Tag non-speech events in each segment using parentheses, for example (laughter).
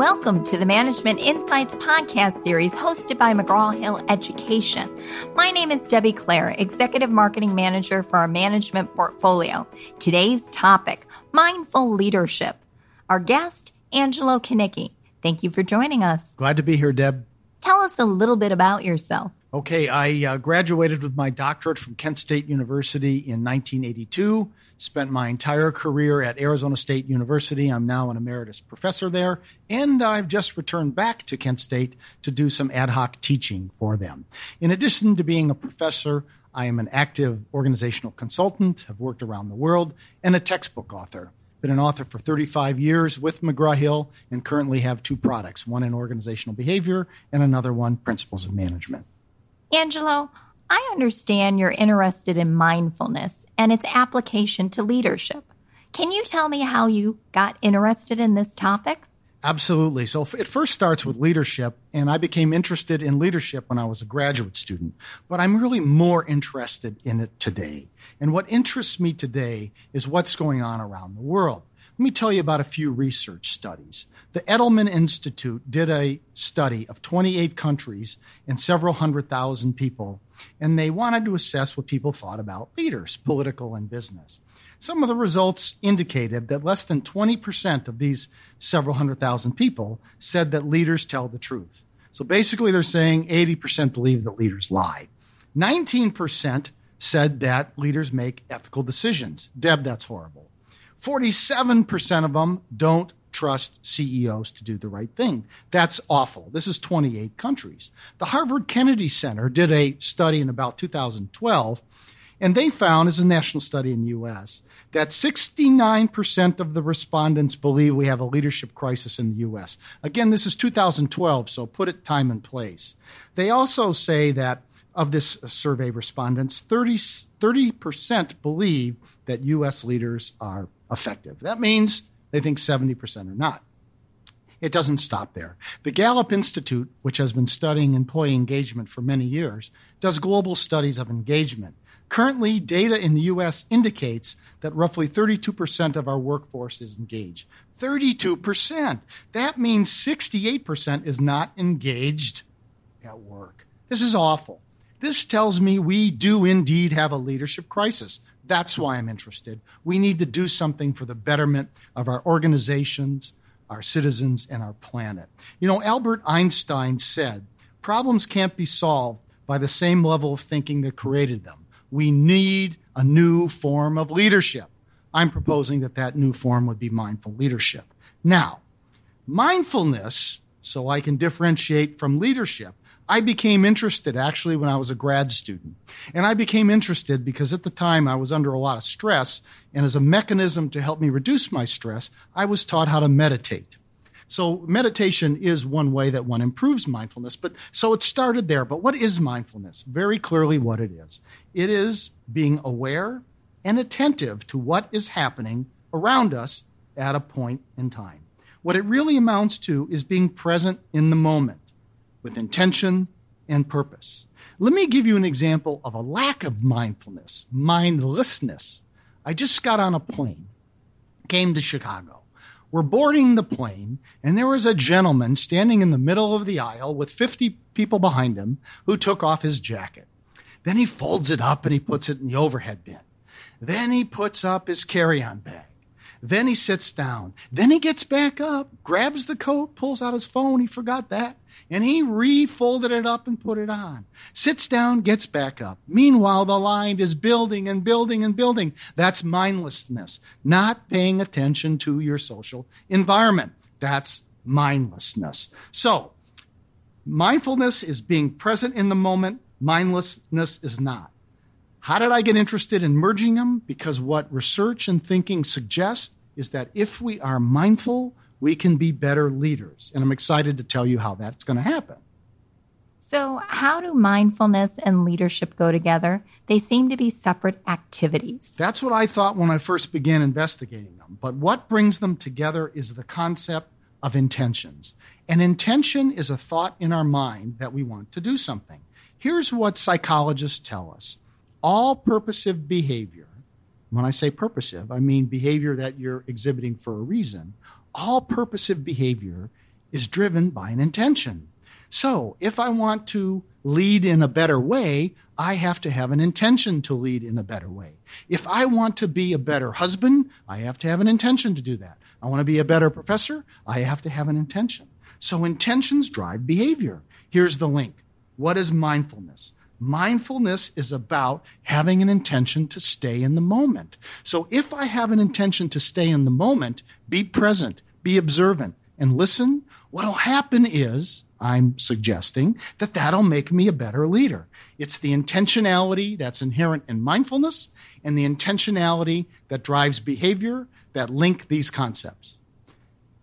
Welcome to the Management Insights podcast series hosted by McGraw Hill Education. My name is Debbie Clare, Executive Marketing Manager for our management portfolio. Today's topic, mindful leadership. Our guest, Angelo Kinicki. Thank you for joining us. Glad to be here, Deb. Tell us a little bit about yourself. Okay, I uh, graduated with my doctorate from Kent State University in 1982. Spent my entire career at Arizona State University. I'm now an emeritus professor there, and I've just returned back to Kent State to do some ad hoc teaching for them. In addition to being a professor, I am an active organizational consultant, have worked around the world, and a textbook author. Been an author for 35 years with McGraw Hill and currently have two products one in organizational behavior and another one, Principles of Management. Angelo, I understand you're interested in mindfulness and its application to leadership. Can you tell me how you got interested in this topic? Absolutely. So it first starts with leadership, and I became interested in leadership when I was a graduate student. But I'm really more interested in it today. And what interests me today is what's going on around the world. Let me tell you about a few research studies. The Edelman Institute did a study of 28 countries and several hundred thousand people, and they wanted to assess what people thought about leaders, political and business. Some of the results indicated that less than 20% of these several hundred thousand people said that leaders tell the truth. So basically, they're saying 80% believe that leaders lie. 19% said that leaders make ethical decisions. Deb, that's horrible. 47% of them don't trust CEOs to do the right thing. That's awful. This is 28 countries. The Harvard Kennedy Center did a study in about 2012, and they found, as a national study in the U.S., that 69% of the respondents believe we have a leadership crisis in the U.S. Again, this is 2012, so put it time and place. They also say that of this survey respondents, 30, 30% believe that U.S. leaders are effective. That means they think 70% are not. It doesn't stop there. The Gallup Institute, which has been studying employee engagement for many years, does global studies of engagement. Currently, data in the US indicates that roughly 32% of our workforce is engaged. 32%! That means 68% is not engaged at work. This is awful. This tells me we do indeed have a leadership crisis. That's why I'm interested. We need to do something for the betterment of our organizations, our citizens, and our planet. You know, Albert Einstein said problems can't be solved by the same level of thinking that created them. We need a new form of leadership. I'm proposing that that new form would be mindful leadership. Now, mindfulness, so I can differentiate from leadership, I became interested actually when I was a grad student. And I became interested because at the time I was under a lot of stress. And as a mechanism to help me reduce my stress, I was taught how to meditate. So meditation is one way that one improves mindfulness. But so it started there. But what is mindfulness? Very clearly what it is. It is being aware and attentive to what is happening around us at a point in time. What it really amounts to is being present in the moment with intention and purpose. Let me give you an example of a lack of mindfulness, mindlessness. I just got on a plane, came to Chicago. We're boarding the plane, and there was a gentleman standing in the middle of the aisle with 50 people behind him who took off his jacket. Then he folds it up and he puts it in the overhead bin. Then he puts up his carry on bag. Then he sits down. Then he gets back up, grabs the coat, pulls out his phone. He forgot that. And he refolded it up and put it on. Sits down, gets back up. Meanwhile, the line is building and building and building. That's mindlessness, not paying attention to your social environment. That's mindlessness. So, mindfulness is being present in the moment. Mindlessness is not. How did I get interested in merging them? Because what research and thinking suggest is that if we are mindful, we can be better leaders. And I'm excited to tell you how that's going to happen. So, how do mindfulness and leadership go together? They seem to be separate activities. That's what I thought when I first began investigating them. But what brings them together is the concept of intentions. An intention is a thought in our mind that we want to do something. Here's what psychologists tell us all purposive behavior, when I say purposive, I mean behavior that you're exhibiting for a reason, all purposive behavior is driven by an intention. So if I want to lead in a better way, I have to have an intention to lead in a better way. If I want to be a better husband, I have to have an intention to do that. I want to be a better professor, I have to have an intention. So intentions drive behavior. Here's the link. What is mindfulness? Mindfulness is about having an intention to stay in the moment. So if I have an intention to stay in the moment, be present, be observant, and listen, what'll happen is I'm suggesting that that'll make me a better leader. It's the intentionality that's inherent in mindfulness and the intentionality that drives behavior that link these concepts.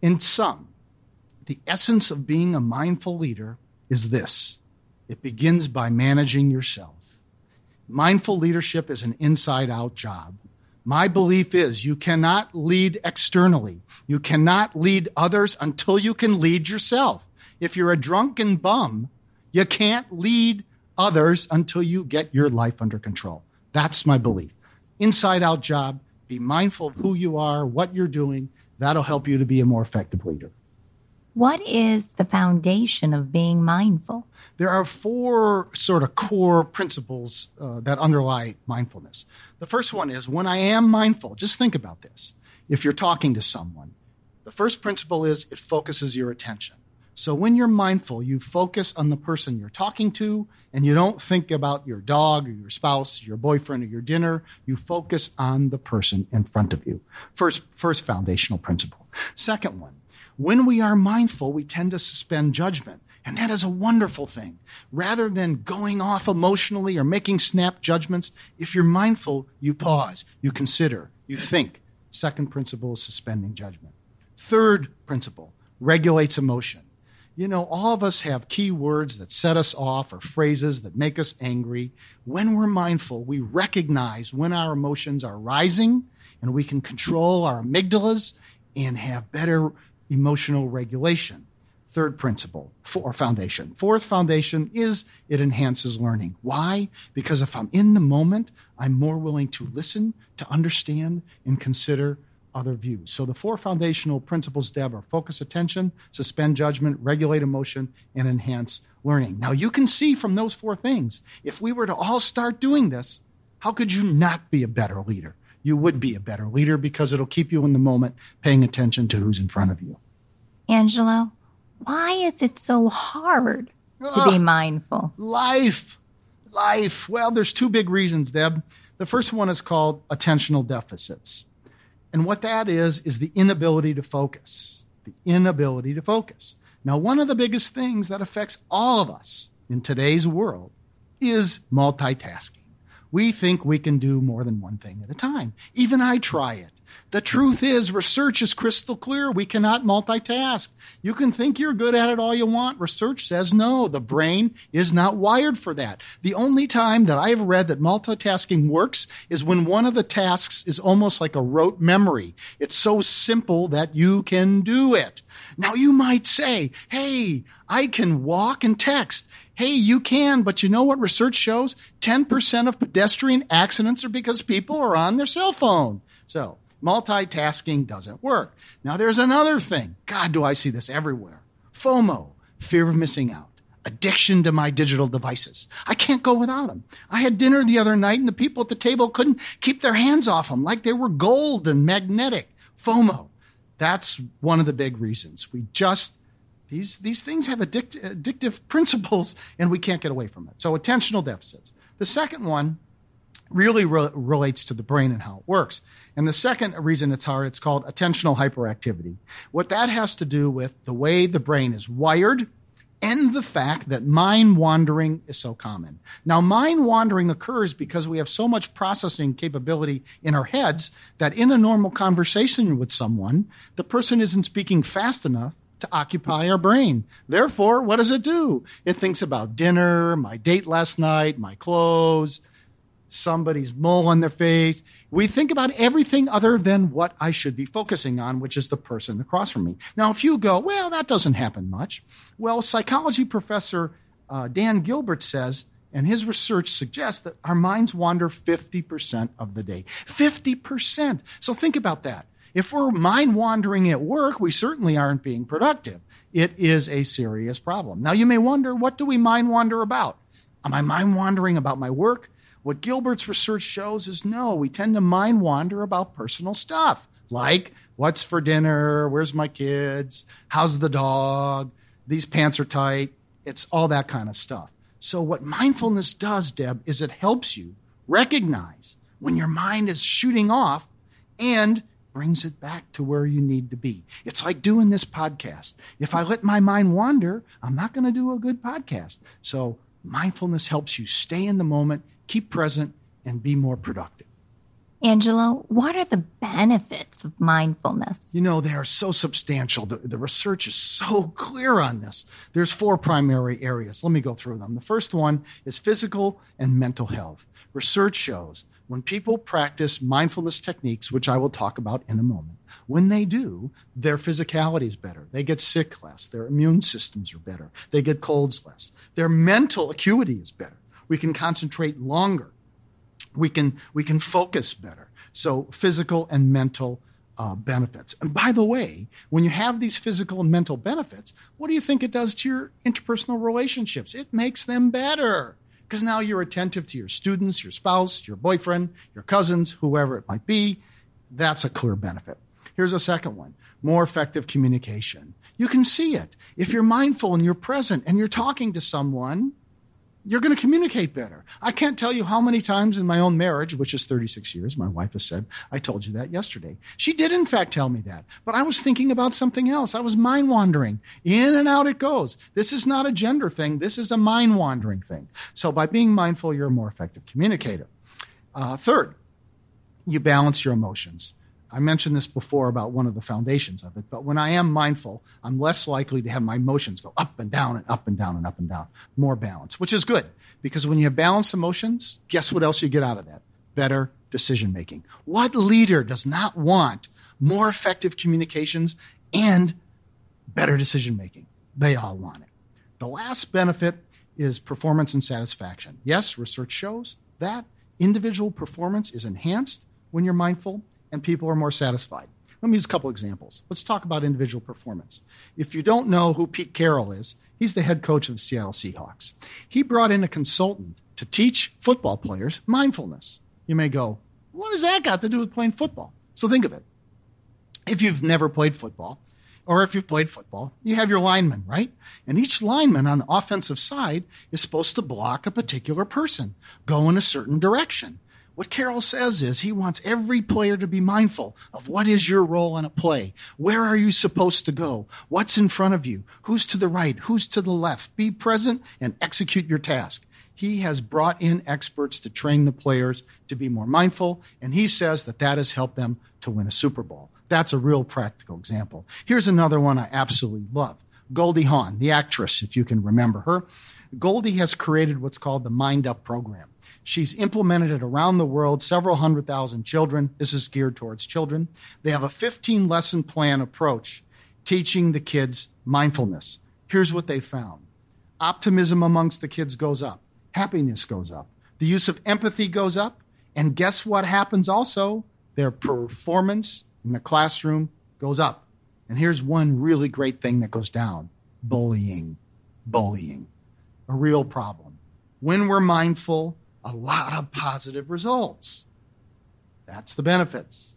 In sum, the essence of being a mindful leader is this it begins by managing yourself. Mindful leadership is an inside out job. My belief is you cannot lead externally. You cannot lead others until you can lead yourself. If you're a drunken bum, you can't lead others until you get your life under control. That's my belief. Inside out job. Be mindful of who you are, what you're doing. That'll help you to be a more effective leader. What is the foundation of being mindful? There are four sort of core principles uh, that underlie mindfulness. The first one is when I am mindful, just think about this. If you're talking to someone, the first principle is it focuses your attention. So when you're mindful, you focus on the person you're talking to and you don't think about your dog or your spouse, your boyfriend or your dinner. You focus on the person in front of you. First, first foundational principle. Second one, when we are mindful, we tend to suspend judgment. And that is a wonderful thing. Rather than going off emotionally or making snap judgments, if you're mindful, you pause, you consider, you think. Second principle is suspending judgment. Third principle regulates emotion. You know, all of us have key words that set us off or phrases that make us angry. When we're mindful, we recognize when our emotions are rising and we can control our amygdalas and have better emotional regulation. Third principle, or foundation. Fourth foundation is it enhances learning. Why? Because if I'm in the moment, I'm more willing to listen, to understand, and consider other views. So the four foundational principles, Deb, are focus attention, suspend judgment, regulate emotion, and enhance learning. Now you can see from those four things, if we were to all start doing this, how could you not be a better leader? You would be a better leader because it'll keep you in the moment, paying attention to who's in front of you. Angelo, why is it so hard to be mindful? Life. Life. Well, there's two big reasons, Deb. The first one is called attentional deficits. And what that is, is the inability to focus. The inability to focus. Now, one of the biggest things that affects all of us in today's world is multitasking. We think we can do more than one thing at a time. Even I try it. The truth is, research is crystal clear. We cannot multitask. You can think you're good at it all you want. Research says no. The brain is not wired for that. The only time that I've read that multitasking works is when one of the tasks is almost like a rote memory. It's so simple that you can do it. Now you might say, Hey, I can walk and text. Hey, you can, but you know what research shows? 10% of pedestrian accidents are because people are on their cell phone. So multitasking doesn't work. Now there's another thing. God, do I see this everywhere. FOMO, fear of missing out. Addiction to my digital devices. I can't go without them. I had dinner the other night and the people at the table couldn't keep their hands off them like they were gold and magnetic. FOMO. That's one of the big reasons. We just these, these things have addict, addictive (laughs) principles and we can't get away from it. So, attentional deficits. The second one really re- relates to the brain and how it works. And the second reason it's hard, it's called attentional hyperactivity. What that has to do with the way the brain is wired and the fact that mind wandering is so common. Now, mind wandering occurs because we have so much processing capability in our heads that in a normal conversation with someone, the person isn't speaking fast enough to occupy our brain. Therefore, what does it do? It thinks about dinner, my date last night, my clothes, somebody's mole on their face. We think about everything other than what I should be focusing on, which is the person across from me. Now, if you go, well, that doesn't happen much. Well, psychology professor uh, Dan Gilbert says, and his research suggests that our minds wander 50% of the day. 50%. So think about that. If we're mind wandering at work, we certainly aren't being productive. It is a serious problem. Now, you may wonder what do we mind wander about? Am I mind wandering about my work? What Gilbert's research shows is no, we tend to mind wander about personal stuff like what's for dinner, where's my kids, how's the dog, these pants are tight. It's all that kind of stuff. So, what mindfulness does, Deb, is it helps you recognize when your mind is shooting off and brings it back to where you need to be. It's like doing this podcast. If I let my mind wander, I'm not going to do a good podcast. So, mindfulness helps you stay in the moment, keep present, and be more productive. Angelo, what are the benefits of mindfulness? You know, they are so substantial. The, the, research is so clear on this. There's four primary areas. Let me go through them. The first one is physical and mental health. Research shows when people practice mindfulness techniques, which I will talk about in a moment, when they do, their physicality is better. They get sick less. Their immune systems are better. They get colds less. Their mental acuity is better. We can concentrate longer. We can, we can focus better. So, physical and mental uh, benefits. And by the way, when you have these physical and mental benefits, what do you think it does to your interpersonal relationships? It makes them better because now you're attentive to your students, your spouse, your boyfriend, your cousins, whoever it might be. That's a clear benefit. Here's a second one more effective communication. You can see it. If you're mindful and you're present and you're talking to someone, you're going to communicate better. I can't tell you how many times in my own marriage, which is 36 years, my wife has said, I told you that yesterday. She did, in fact, tell me that. But I was thinking about something else. I was mind wandering. In and out it goes. This is not a gender thing, this is a mind wandering thing. So by being mindful, you're a more effective communicator. Uh, third, you balance your emotions. I mentioned this before about one of the foundations of it, but when I am mindful, I'm less likely to have my emotions go up and down and up and down and up and down. More balance, which is good because when you have balanced emotions, guess what else you get out of that? Better decision making. What leader does not want more effective communications and better decision making? They all want it. The last benefit is performance and satisfaction. Yes, research shows that individual performance is enhanced when you're mindful and people are more satisfied. Let me use a couple examples. Let's talk about individual performance. If you don't know who Pete Carroll is, he's the head coach of the Seattle Seahawks. He brought in a consultant to teach football players mindfulness. You may go, what does that got to do with playing football? So think of it. If you've never played football, or if you've played football, you have your lineman, right? And each lineman on the offensive side is supposed to block a particular person, go in a certain direction. What Carroll says is he wants every player to be mindful of what is your role in a play. Where are you supposed to go? What's in front of you? Who's to the right? Who's to the left? Be present and execute your task. He has brought in experts to train the players to be more mindful, and he says that that has helped them to win a Super Bowl. That's a real practical example. Here's another one I absolutely love. Goldie Hawn, the actress, if you can remember her. Goldie has created what's called the Mind Up program. She's implemented it around the world, several hundred thousand children. This is geared towards children. They have a 15 lesson plan approach teaching the kids mindfulness. Here's what they found optimism amongst the kids goes up, happiness goes up, the use of empathy goes up, and guess what happens also? Their performance in the classroom goes up. And here's one really great thing that goes down bullying. Bullying. A real problem. When we're mindful, a lot of positive results. That's the benefits.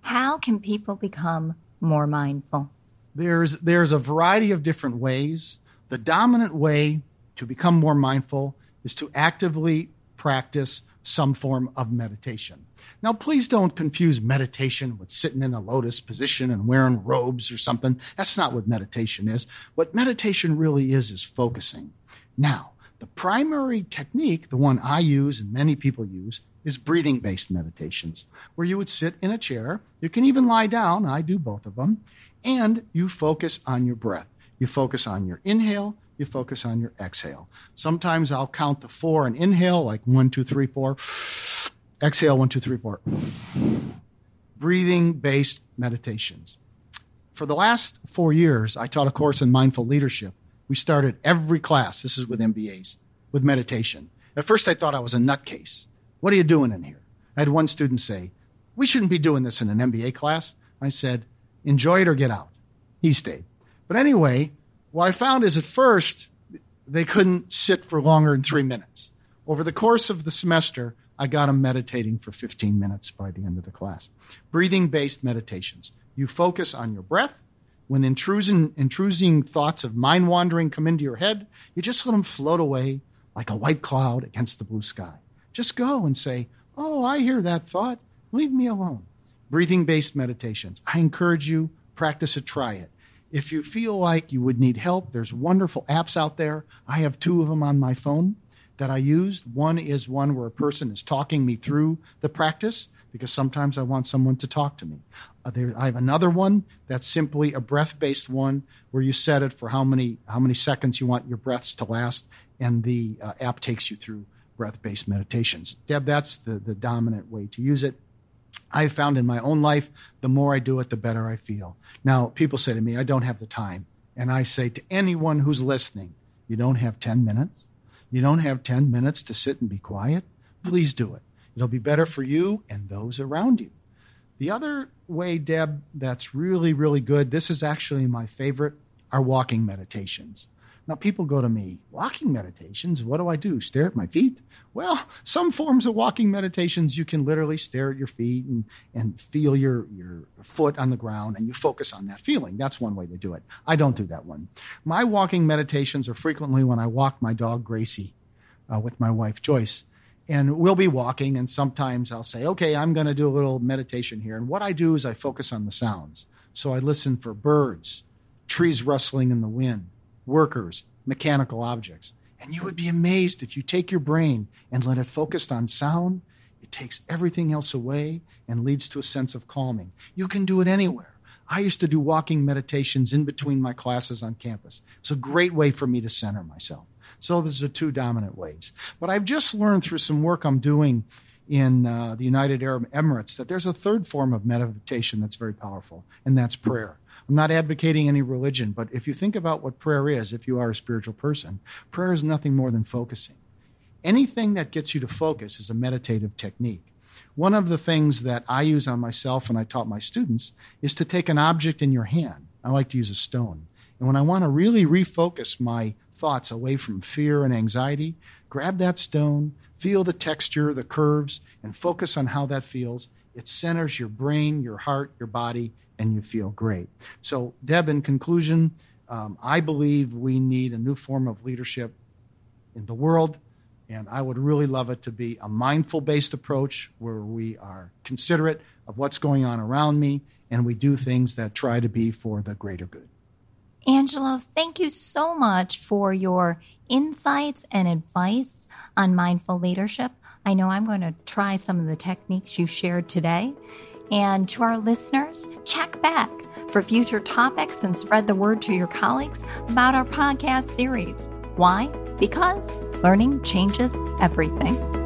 How can people become more mindful? There's, there's a variety of different ways. The dominant way to become more mindful is to actively practice some form of meditation. Now, please don't confuse meditation with sitting in a lotus position and wearing robes or something. That's not what meditation is. What meditation really is, is focusing. Now, the primary technique, the one I use and many people use, is breathing based meditations, where you would sit in a chair. You can even lie down. I do both of them. And you focus on your breath. You focus on your inhale, you focus on your exhale. Sometimes I'll count the four and inhale, like one, two, three, four. Exhale, one, two, three, four. Breathing based meditations. For the last four years, I taught a course in mindful leadership we started every class, this is with MBAs, with meditation. At first, I thought I was a nutcase. What are you doing in here? I had one student say, We shouldn't be doing this in an MBA class. I said, Enjoy it or get out. He stayed. But anyway, what I found is at first, they couldn't sit for longer than three minutes. Over the course of the semester, I got them meditating for 15 minutes by the end of the class. Breathing based meditations. You focus on your breath. When intruding, intruding thoughts of mind wandering come into your head, you just let them float away like a white cloud against the blue sky. Just go and say, Oh, I hear that thought. Leave me alone. Breathing based meditations. I encourage you, practice it, try it. If you feel like you would need help, there's wonderful apps out there. I have two of them on my phone that I used. One is one where a person is talking me through the practice because sometimes I want someone to talk to me. Uh, there, I have another one that's simply a breath-based one where you set it for how many how many seconds you want your breaths to last, and the uh, app takes you through breath-based meditations. Deb, that's the the dominant way to use it. I've found in my own life, the more I do it, the better I feel. Now, people say to me, I don't have the time. And I say to anyone who's listening, you don't have 10 minutes? You don't have 10 minutes to sit and be quiet? Please do it. It'll be better for you and those around you. The other way, Deb, that's really, really good, this is actually my favorite, are walking meditations. Now, people go to me, walking meditations, what do I do? Stare at my feet? Well, some forms of walking meditations, you can literally stare at your feet and, and feel your, your foot on the ground and you focus on that feeling. That's one way to do it. I don't do that one. My walking meditations are frequently when I walk my dog, Gracie, uh, with my wife, Joyce. And we'll be walking, and sometimes I'll say, okay, I'm going to do a little meditation here. And what I do is I focus on the sounds. So I listen for birds, trees rustling in the wind workers, mechanical objects. And you would be amazed if you take your brain and let it focus on sound, it takes everything else away and leads to a sense of calming. You can do it anywhere. I used to do walking meditations in between my classes on campus. It's a great way for me to center myself. So those are two dominant ways. But I've just learned through some work I'm doing in uh, the United Arab Emirates that there's a third form of meditation that's very powerful, and that's prayer. I'm not advocating any religion, but if you think about what prayer is, if you are a spiritual person, prayer is nothing more than focusing. Anything that gets you to focus is a meditative technique. One of the things that I use on myself and I taught my students is to take an object in your hand. I like to use a stone. And when I want to really refocus my thoughts away from fear and anxiety, grab that stone, feel the texture, the curves, and focus on how that feels. It centers your brain, your heart, your body, and you feel great. So, Deb, in conclusion, um, I believe we need a new form of leadership in the world. And I would really love it to be a mindful based approach where we are considerate of what's going on around me and we do things that try to be for the greater good. Angelo, thank you so much for your insights and advice on mindful leadership. I know I'm going to try some of the techniques you shared today. And to our listeners, check back for future topics and spread the word to your colleagues about our podcast series. Why? Because learning changes everything.